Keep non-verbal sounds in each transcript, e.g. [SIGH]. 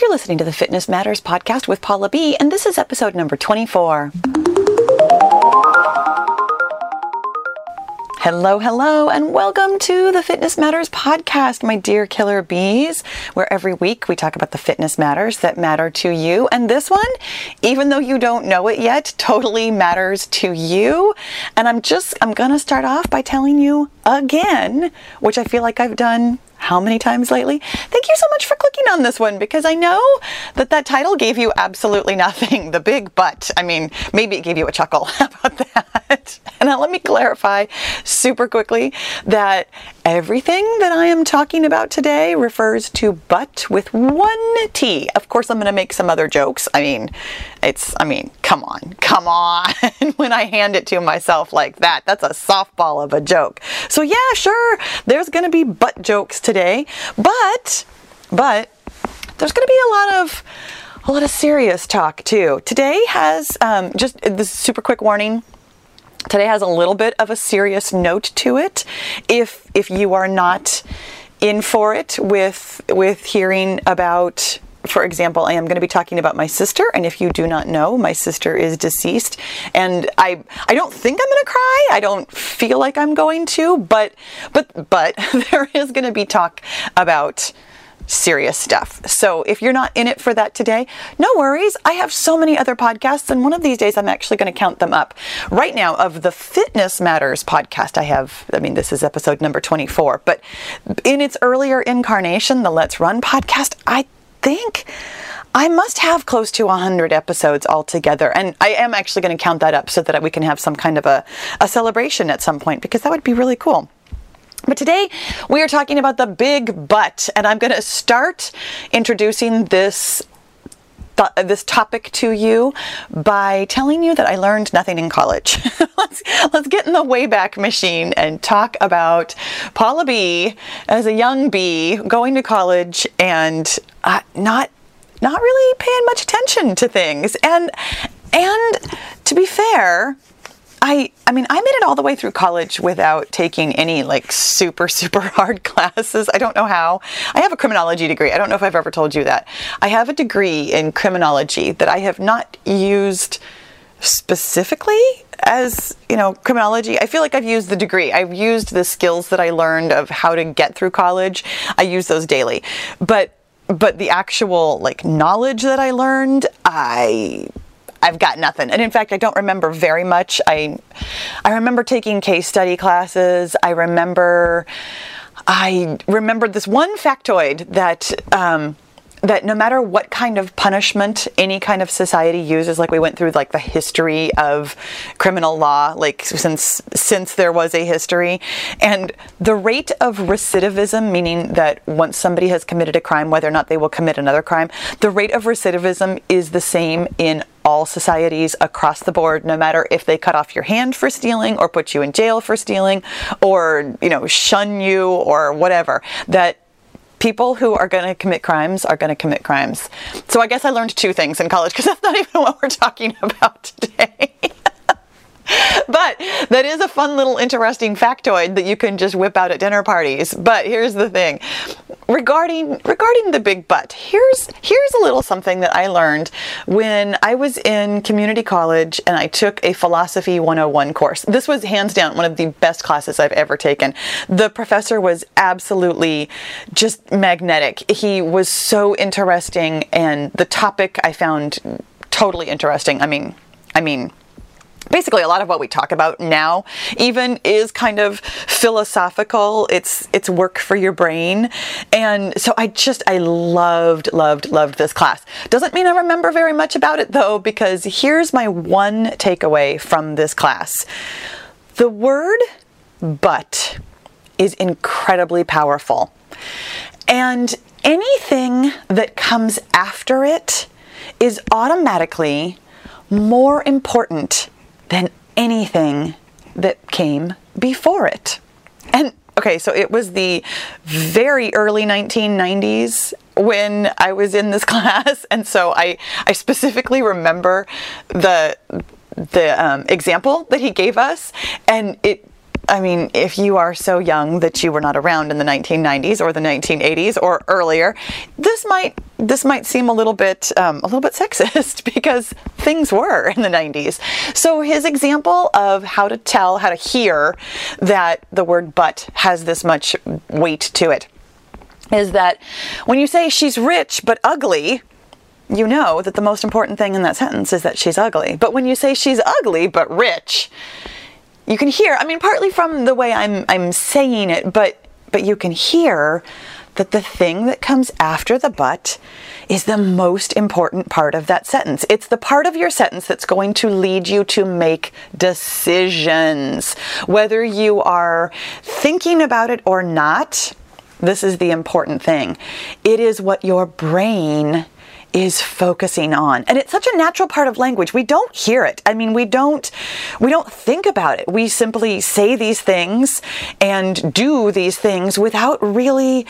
You're listening to the Fitness Matters podcast with Paula B, and this is episode number 24. Hello, hello, and welcome to the Fitness Matters podcast, my dear killer bees, where every week we talk about the fitness matters that matter to you. And this one, even though you don't know it yet, totally matters to you. And I'm just, I'm going to start off by telling you again, which I feel like I've done how many times lately? Thank you so much for clicking on this one because I know that that title gave you absolutely nothing. The big but. I mean, maybe it gave you a chuckle. [LAUGHS] About that? And [LAUGHS] now let me clarify super quickly that everything that I am talking about today refers to but with one T. Of course, I'm going to make some other jokes. I mean, it's, I mean, come on, come on. [LAUGHS] when I hand it to myself like that, that's a softball of a joke. So, yeah, sure, there's going to be but jokes today, but, but, there's going to be a lot of a lot of serious talk too. Today has um, just this super quick warning. Today has a little bit of a serious note to it. If if you are not in for it with with hearing about for example, I am going to be talking about my sister, and if you do not know, my sister is deceased, and I I don't think I'm going to cry. I don't feel like I'm going to, but but but [LAUGHS] there is going to be talk about serious stuff. So if you're not in it for that today, no worries. I have so many other podcasts, and one of these days I'm actually going to count them up. Right now, of the Fitness Matters podcast, I have, I mean, this is episode number 24, but in its earlier incarnation, the Let's Run podcast, I think I must have close to 100 episodes altogether. And I am actually going to count that up so that we can have some kind of a, a celebration at some point because that would be really cool. But today we are talking about the big but, and I'm going to start introducing this th- this topic to you by telling you that I learned nothing in college. [LAUGHS] let's let's get in the wayback machine and talk about Paula B as a young bee going to college and uh, not not really paying much attention to things. And and to be fair, I I mean, I made it all the way through college without taking any like super [LAUGHS] super hard classes. I don't know how. I have a criminology degree. I don't know if I've ever told you that. I have a degree in criminology that I have not used specifically as you know criminology i feel like i've used the degree i've used the skills that i learned of how to get through college i use those daily but but the actual like knowledge that i learned i I've got nothing. And in fact, I don't remember very much. I I remember taking case study classes. I remember I remembered this one factoid that um, that no matter what kind of punishment any kind of society uses like we went through like the history of criminal law like since since there was a history and the rate of recidivism meaning that once somebody has committed a crime whether or not they will commit another crime the rate of recidivism is the same in all societies across the board no matter if they cut off your hand for stealing or put you in jail for stealing or you know shun you or whatever that people who are going to commit crimes are going to commit crimes. So I guess I learned two things in college because [LAUGHS] that's not even what we're talking [LAUGHS] about today. [LAUGHS] but that is a fun little interesting factoid that you can just whip out at dinner parties. But here's the thing. Regarding regarding the big butt, here's here's a little something that I learned when I was in community college and I took a philosophy 101 course. This was hands down one of the best classes I've ever taken. The professor was absolutely just magnetic. He was so interesting and the topic I found totally interesting. I mean, I mean basically a lot of what we talk about now even is kind of philosophical. It's it's work for your brain. And so i just i loved loved loved this class. Doesn't mean i remember very much about it though because here's my one takeaway from this class. The word but is incredibly powerful. And anything that comes after it is automatically more important than anything that came before it. And okay, so it was the very early 1990s when I was in this [LAUGHS] class, and so I I specifically remember the the um, example that he gave us, and it I mean, if you are so young that you were not around in the 1990s or the 1980s or earlier, this might this might seem a little bit um, a little bit [LAUGHS] sexist because things were in the 90s. So his example of how to tell, how to hear that the word "but" has this much weight to it is that when you say she's rich but ugly, you know that the most important thing in that sentence is that she's ugly. But when you say she's ugly but rich, you can hear, I mean partly from the way I'm I'm saying it, but but you can hear that the thing that comes after the but is the most important part of that sentence. It's the part of your sentence that's going to lead you to make decisions. Whether you are thinking about it or not, this is the important thing. It is what your brain is focusing on. And it's such a natural part of language. We don't hear it. I mean, we don't we don't think about it. We simply say these things and do these things without really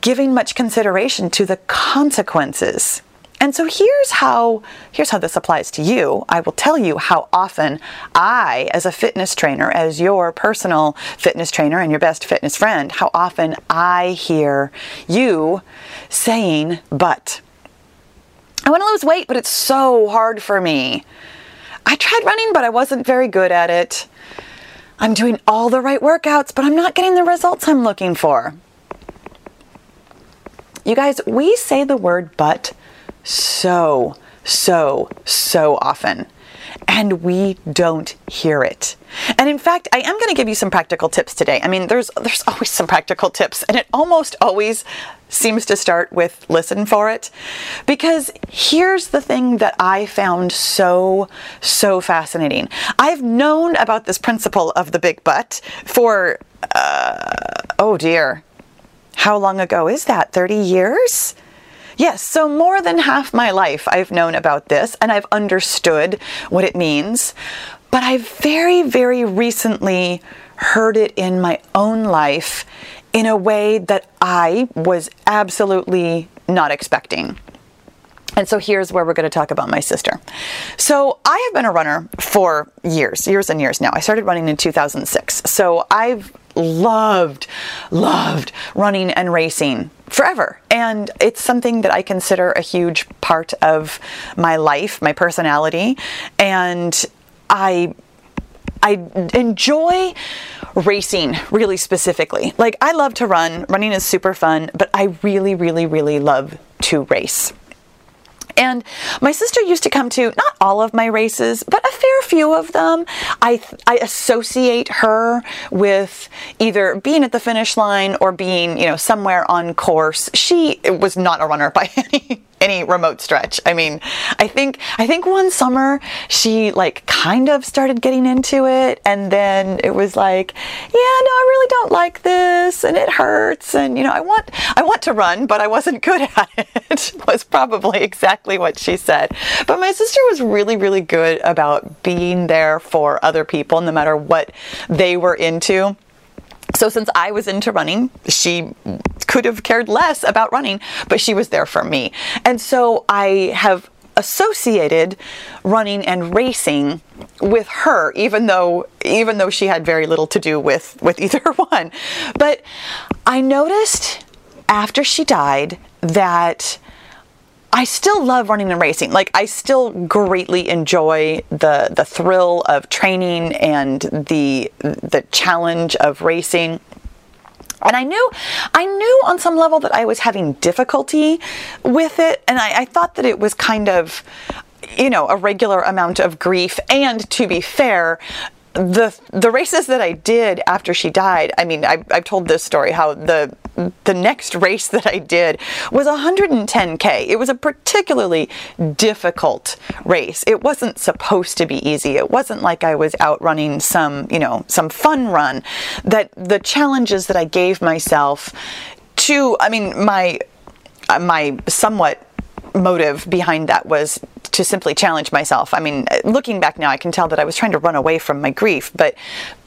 giving much consideration to the consequences. And so here's how here's how this applies to you. I will tell you how often I as a fitness trainer, as your personal fitness trainer and your best fitness friend, how often I hear you saying but I want to lose weight, but it's so hard for me. I tried running, but I wasn't very good at it. I'm doing all the right workouts, but I'm not getting the results I'm looking for. You guys, we say the word but so, so, so often. And we don't hear it. And in fact, I am going to give you some practical tips today. I mean, there's there's always some practical tips, and it almost always seems to start with listen for it. Because here's the thing that I found so, so fascinating. I've known about this principle of the big but for, uh, oh dear, how long ago is that? 30 years? Yes, so more than half my life I've known about this and I've understood what it means. But I very, very recently heard it in my own life in a way that I was absolutely not expecting. And so here's where we're going to talk about my sister. So I have been a runner for years, years and years now. I started running in 2006. So I've loved, loved running and racing forever. And it's something that I consider a huge part of my life, my personality. And I I enjoy racing really specifically. Like, I love to run, running is super fun, but I really, really, really love to race. And my sister used to come to not all of my races, but a fair few of them. I, I associate her with either being at the finish line or being, you know, somewhere on course. She was not a runner by [LAUGHS] any any remote stretch. I mean, I think I think one summer she like kind of started getting into it and then it was like, yeah, no, I really don't like this and it hurts and you know, I want I want to run, but I wasn't [LAUGHS] good at it. was probably exactly what she said. But my sister was really really good about being there for other people no matter what they were into. So, since I was into running, she could have cared less about running, but she was there for me. And so I have associated running and racing with her even though even though she had very little to do with with [LAUGHS] either one but i noticed after she died that I still love running and racing. Like I still greatly enjoy the the thrill of training and the the challenge of racing. And I knew, I knew on some level that I was having difficulty with it, and I, I thought that it was kind of, you know, a regular amount of grief. And to be fair, the the races that I did after she died, I mean, I, I've told this story how the the next race that I did was 110k. It was a particularly difficult race. It wasn't supposed to be easy. It wasn't like I was out running some, you know, some fun run. That the challenges that I gave myself to, I mean, my uh, my somewhat motive behind that was to simply challenge myself. I mean, looking back now, I can tell that I was trying to run away from my grief, but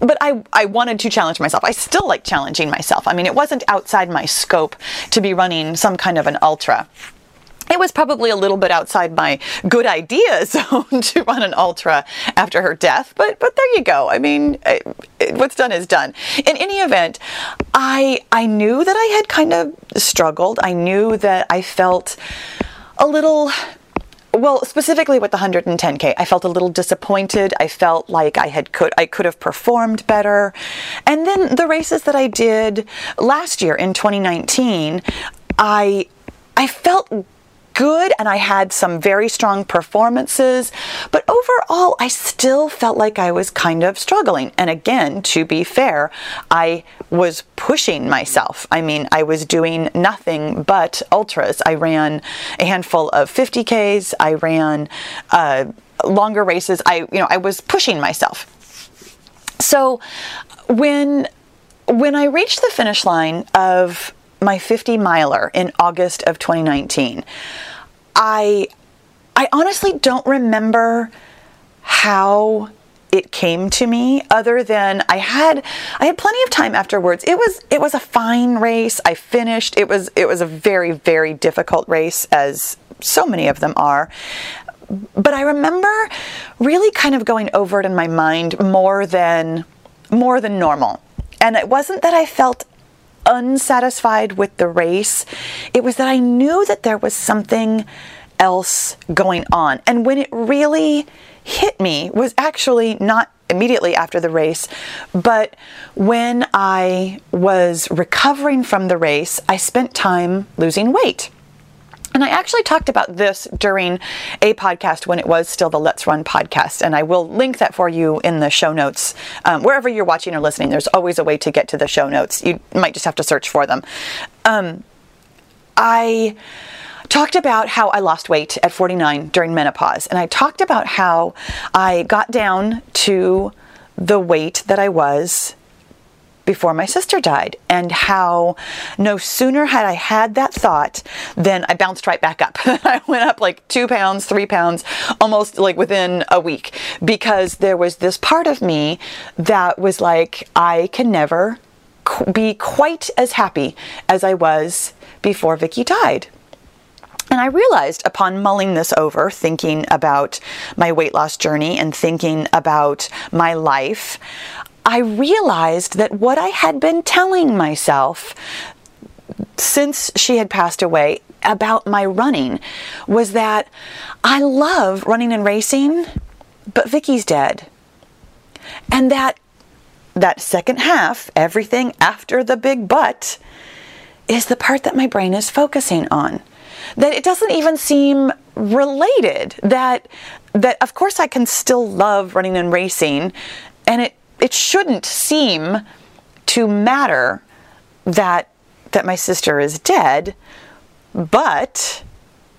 but I, I wanted to challenge myself. I still like challenging myself. I mean, it wasn't outside my scope to be running some kind of an ultra. it was probably a little bit outside my good idea [LAUGHS] zone to run an ultra after her death, but but there you go. I mean, it, it, what's done is done. In any event, I I knew that I had kind of struggled. I knew that I felt a little well specifically with the 110k i felt a little disappointed. I felt like i had could i could have performed better. And then the races that i did last year in 2019 i i felt good and I had some very strong performances, but overall I still felt like I was kind of struggling. And again, to be fair, I was pushing myself. I mean, I was doing nothing but ultras. I ran a handful of 50Ks, I ran uh, longer races. I, you know, I was pushing myself. So when when I reached the finish line of my 50 miler in August of 2019. I I honestly don't remember how it came to me other than I had I had plenty of time afterwards. It was it was a fine race. I finished. It was it was a very very difficult race as so many of them are. But I remember really kind of going over it in my mind more than more than normal. And it wasn't that I felt unsatisfied with the race. It was that I knew that there was something else going on. And when it really hit me was actually not immediately after the race, but when I was recovering from the race, I spent time losing weight. And I actually talked about this during a podcast when it was still the Let's Run podcast. And I will link that for you in the show notes. Um, wherever you're watching or listening, there's always a way to get to the show notes. You might just have to search for them. Um, I talked about how I lost weight at 49 during menopause. And I talked about how I got down to the weight that I was before my sister died, and how no sooner had I had that thought than I bounced right back up. [LAUGHS] I went up like two pounds, three pounds, almost like within a week, because there was this part of me that was like, I can never be quite as happy as I was before Vicky died. And I realized upon mulling this over, thinking about my weight loss journey and thinking about my life, I realized that what I had been telling myself since she had passed away about my running was that I love running and racing, but Vicky's dead. And that that second half, everything after the big but, is the part that my brain is focusing on. That it doesn't even seem related. That that of course I can still love running and racing and it it shouldn't seem to matter that that my sister is dead, but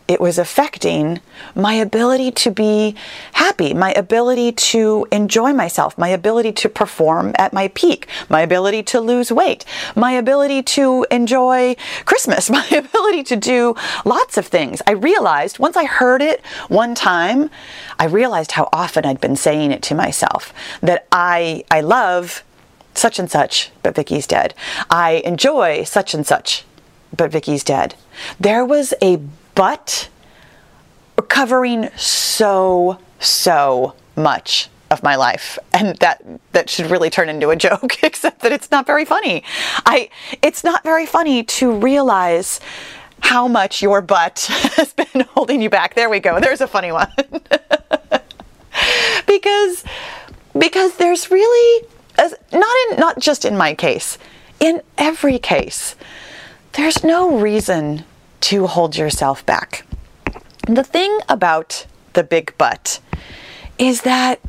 it was affecting my ability to be happy, my ability to enjoy myself, my ability to perform at my peak, my ability to lose weight, my ability to enjoy Christmas, [LAUGHS] my ability to do lots of things. I realized once I heard it one time, I realized how often I'd been saying it to myself that I I love such and such, but Vicky's dead. I enjoy such and such, but Vicky's dead. There was a but covering so, so much of my life. And that that should really turn into a [LAUGHS] joke except that it's not very funny. I it's not very funny to realize how much your butt [LAUGHS] has been holding you back. There we go. There's a funny one. [LAUGHS] Because because there's really as not in not just in my case. In every case there's no reason to hold yourself back. The thing about the big but is that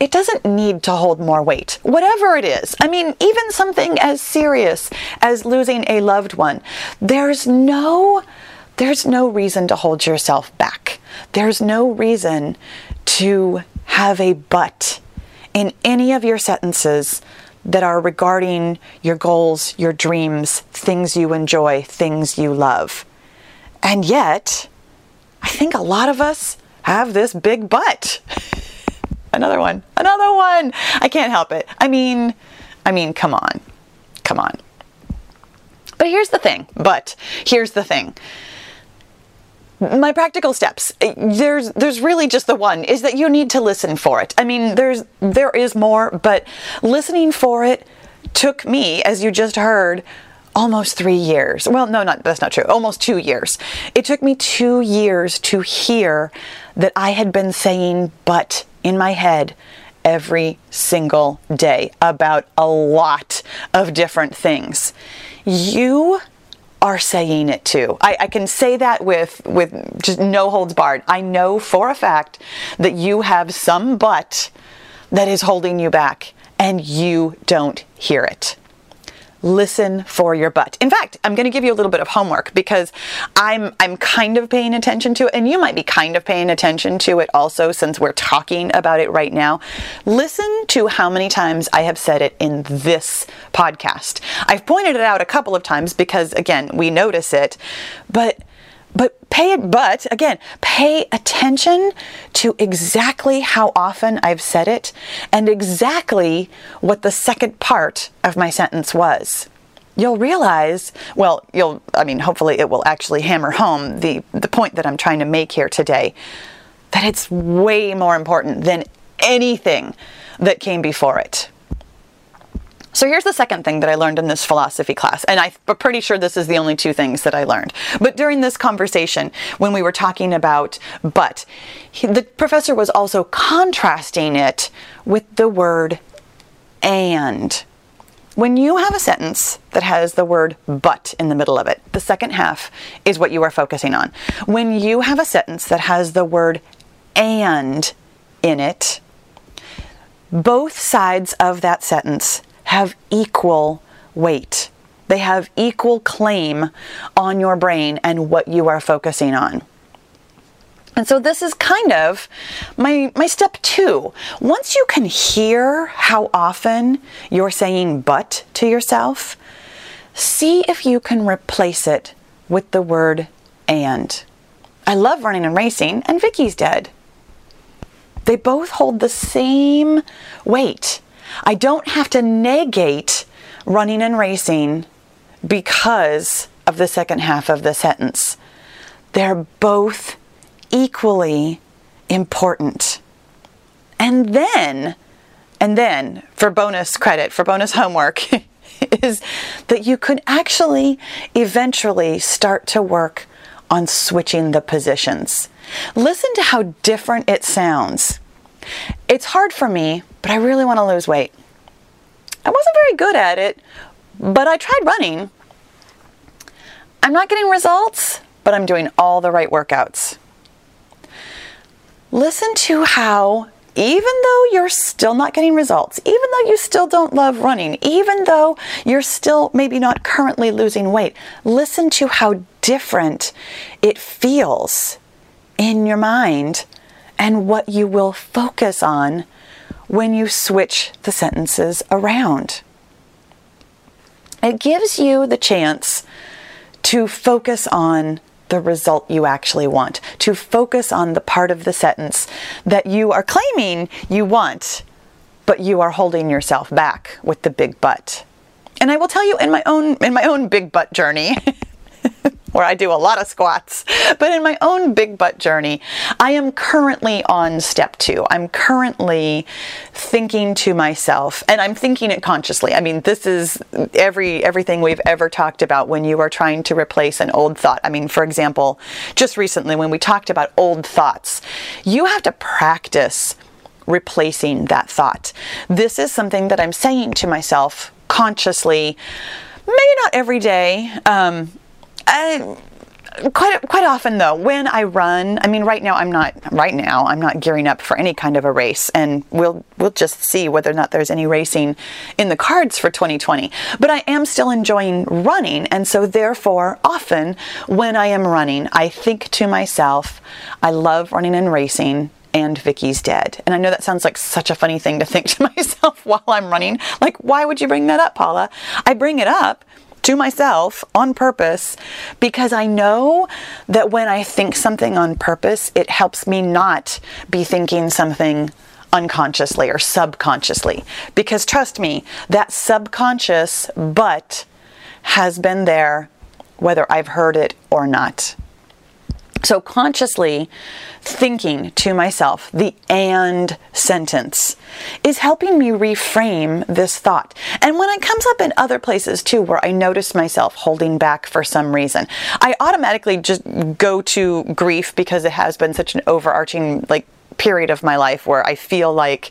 it doesn't need to hold more weight, whatever it is. I mean, even something as serious as losing a loved one, there's no there's no reason to hold yourself back. There's no reason to have a but in any of your sentences that are regarding your goals, your dreams, things you enjoy, things you love. And yet, I think a lot of us have this big but. [LAUGHS] another one, another one. I can't help it. I mean, I mean, come on, come on. But here's the thing, but here's the thing. My practical steps. There's there's really just the one is that you need to listen for it. I mean there's there is more but listening for it took me as you just heard almost three years. Well no not that's not true. Almost two years. It took me two years to hear that i had been saying but in my head every single day about a lot of different things. You are saying it too. I, I, can say that with with just no holds barred. I know for a fact that you have some but that is holding you back and you don't hear it listen for your butt. In fact, I'm going to give you a little bit of homework because I'm I'm kind of paying attention to it and you might be kind of paying attention to it also since we're talking about it right now. Listen to how many times I have said it in this podcast. I've pointed it out a couple of times because again, we notice it, but but pay it but again pay attention to exactly how often i've said it and exactly what the second part of my sentence was. You'll realize well you'll i mean hopefully it will actually hammer home the the point that i'm trying to make here today that it's way more important than anything that came before it so here's the second thing that I learned in this philosophy class, and I'm pretty sure this is the only two things that I learned. But during this conversation, when we were talking about but, he, the professor was also contrasting it with the word and. When you have a sentence that has the word but in the middle of it, the second half is what you are focusing on. When you have a sentence that has the word and in it, both sides of that sentence have equal weight. They have equal claim on your brain and what you are focusing on. And so this is kind of my my step 2. Once you can hear how often you're saying but to yourself, see if you can replace it with the word and. I love running and racing and Vicky's dead. They both hold the same weight. I don't have to negate running and racing because of the second half of the sentence. They're both equally important. And then, and then, for bonus credit, for bonus homework, [LAUGHS] is that you could actually eventually start to work on switching the positions. Listen to how different it sounds. It's hard for me, but I really want to lose weight. I wasn't very good at it, but I tried running. I'm not getting results, but I'm doing all the right workouts. Listen to how, even though you're still not getting results, even though you still don't love running, even though you're still maybe not currently losing weight, listen to how different it feels in your mind and what you will focus on when you switch the sentences around. It gives you the chance to focus on the result you actually want, to focus on the part of the sentence that you are claiming you want, but you are holding yourself back with the big but. And I will tell you in my own in my own big butt journey, [LAUGHS] where I do a lot of squats. But in my own big butt journey, I am currently on step two. I'm currently thinking to myself, and I'm thinking it consciously. I mean, this is every everything we've ever talked about when you are trying to replace an old thought. I mean, for example, just recently when we talked about old thoughts, you have to practice replacing that thought. This is something that I'm saying to myself consciously maybe not every day. Um, I, quite quite often though when i run i mean right now i'm not right now i'm not gearing up for any kind of a race and we'll we'll just see whether or not there's any racing in the cards for 2020 but i am still enjoying running and so therefore often when i am running i think to myself i love running and racing and Vicky's dead. And I know that sounds like such a funny thing to think [LAUGHS] to myself while I'm running. Like, why would you bring that up, Paula? I bring it up to myself on purpose because I know that when I think something on purpose, it helps me not be thinking something unconsciously or subconsciously. Because trust me, that subconscious but has been there whether I've heard it or not. So, consciously thinking to myself the and sentence is helping me reframe this thought. And when it comes up in other places too, where I notice myself holding back for some reason, I automatically just go to grief because it has been such an overarching, like, period of my life where I feel like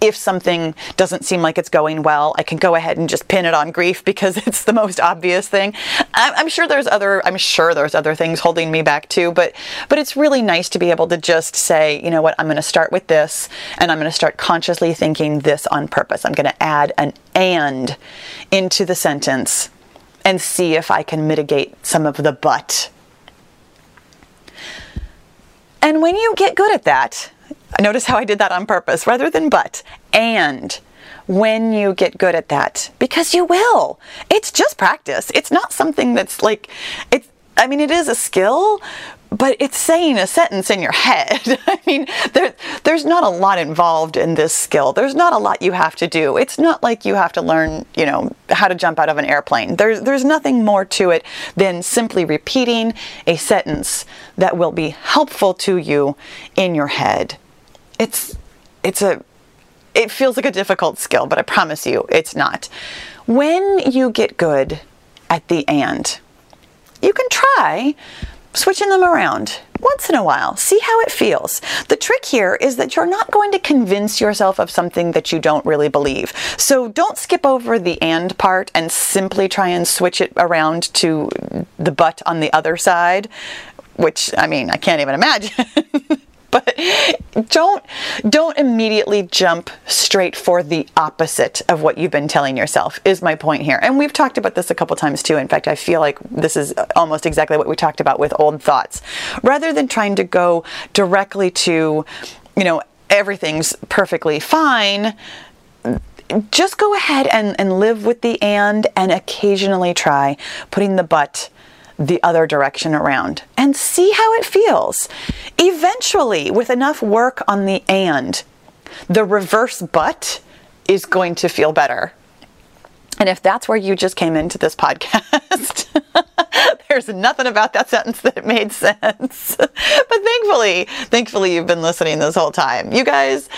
if something doesn't seem like it's going well, I can go ahead and just pin it on grief because [LAUGHS] it's the most obvious thing. I'm sure there's other I'm sure there's other things holding me back too, but but it's really nice to be able to just say, you know what, I'm going to start with this and I'm going to start consciously thinking this on purpose. I'm going to add an and into the sentence and see if I can mitigate some of the but. And when you get good at that, Notice how I did that on purpose rather than but. And when you get good at that, because you will. It's just practice. It's not something that's like, it's, I mean, it is a skill, but it's saying a sentence in your head. [LAUGHS] I mean, there, there's not a lot involved in this skill. There's not a lot you have to do. It's not like you have to learn, you know, how to jump out of an airplane. There's, there's nothing more to it than simply repeating a sentence that will be helpful to you in your head it's it's a it feels like a difficult skill, but I promise you it's not. When you get good at the and, you can try switching them around once in a while. See how it feels. The trick here is that you're not going to convince yourself of something that you don't really believe. So don't skip over the and part and simply try and switch it around to the but on the other side, which I mean, I can't even imagine. [LAUGHS] but don't don't immediately jump straight for the opposite of what you've been telling yourself is my point here. And we've talked about this a couple times too. In fact i feel like this is almost exactly what we talked about with old thoughts. Rather than trying to go directly to you know everything's perfectly fine just go ahead and, and live with the and and occasionally try putting the but the other direction around and see how it feels. Eventually, with enough work on the and, the reverse but is going to feel better. And if that's where you just came into this podcast, [LAUGHS] there's nothing about that sentence that made sense. Thankfully, thankfully, you've been listening this whole time. You guys,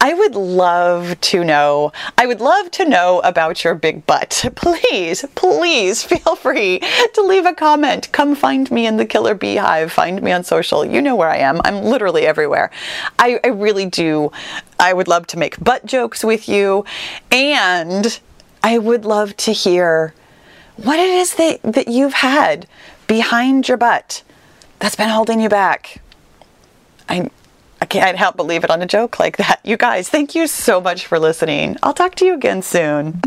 I would love to know, I would love to know about your big butt. [LAUGHS] Please, please feel free to leave a comment. Come find me in the Killer Beehive. Find me on social. You know where I am. I'm literally everywhere. I, I really do. I would love to make butt jokes with you. And I would love to hear what it is that, that you've had behind your butt that's been holding you back. I, I can't help but leave it on a joke like that. You guys, thank you so much for listening. I'll talk to you again soon.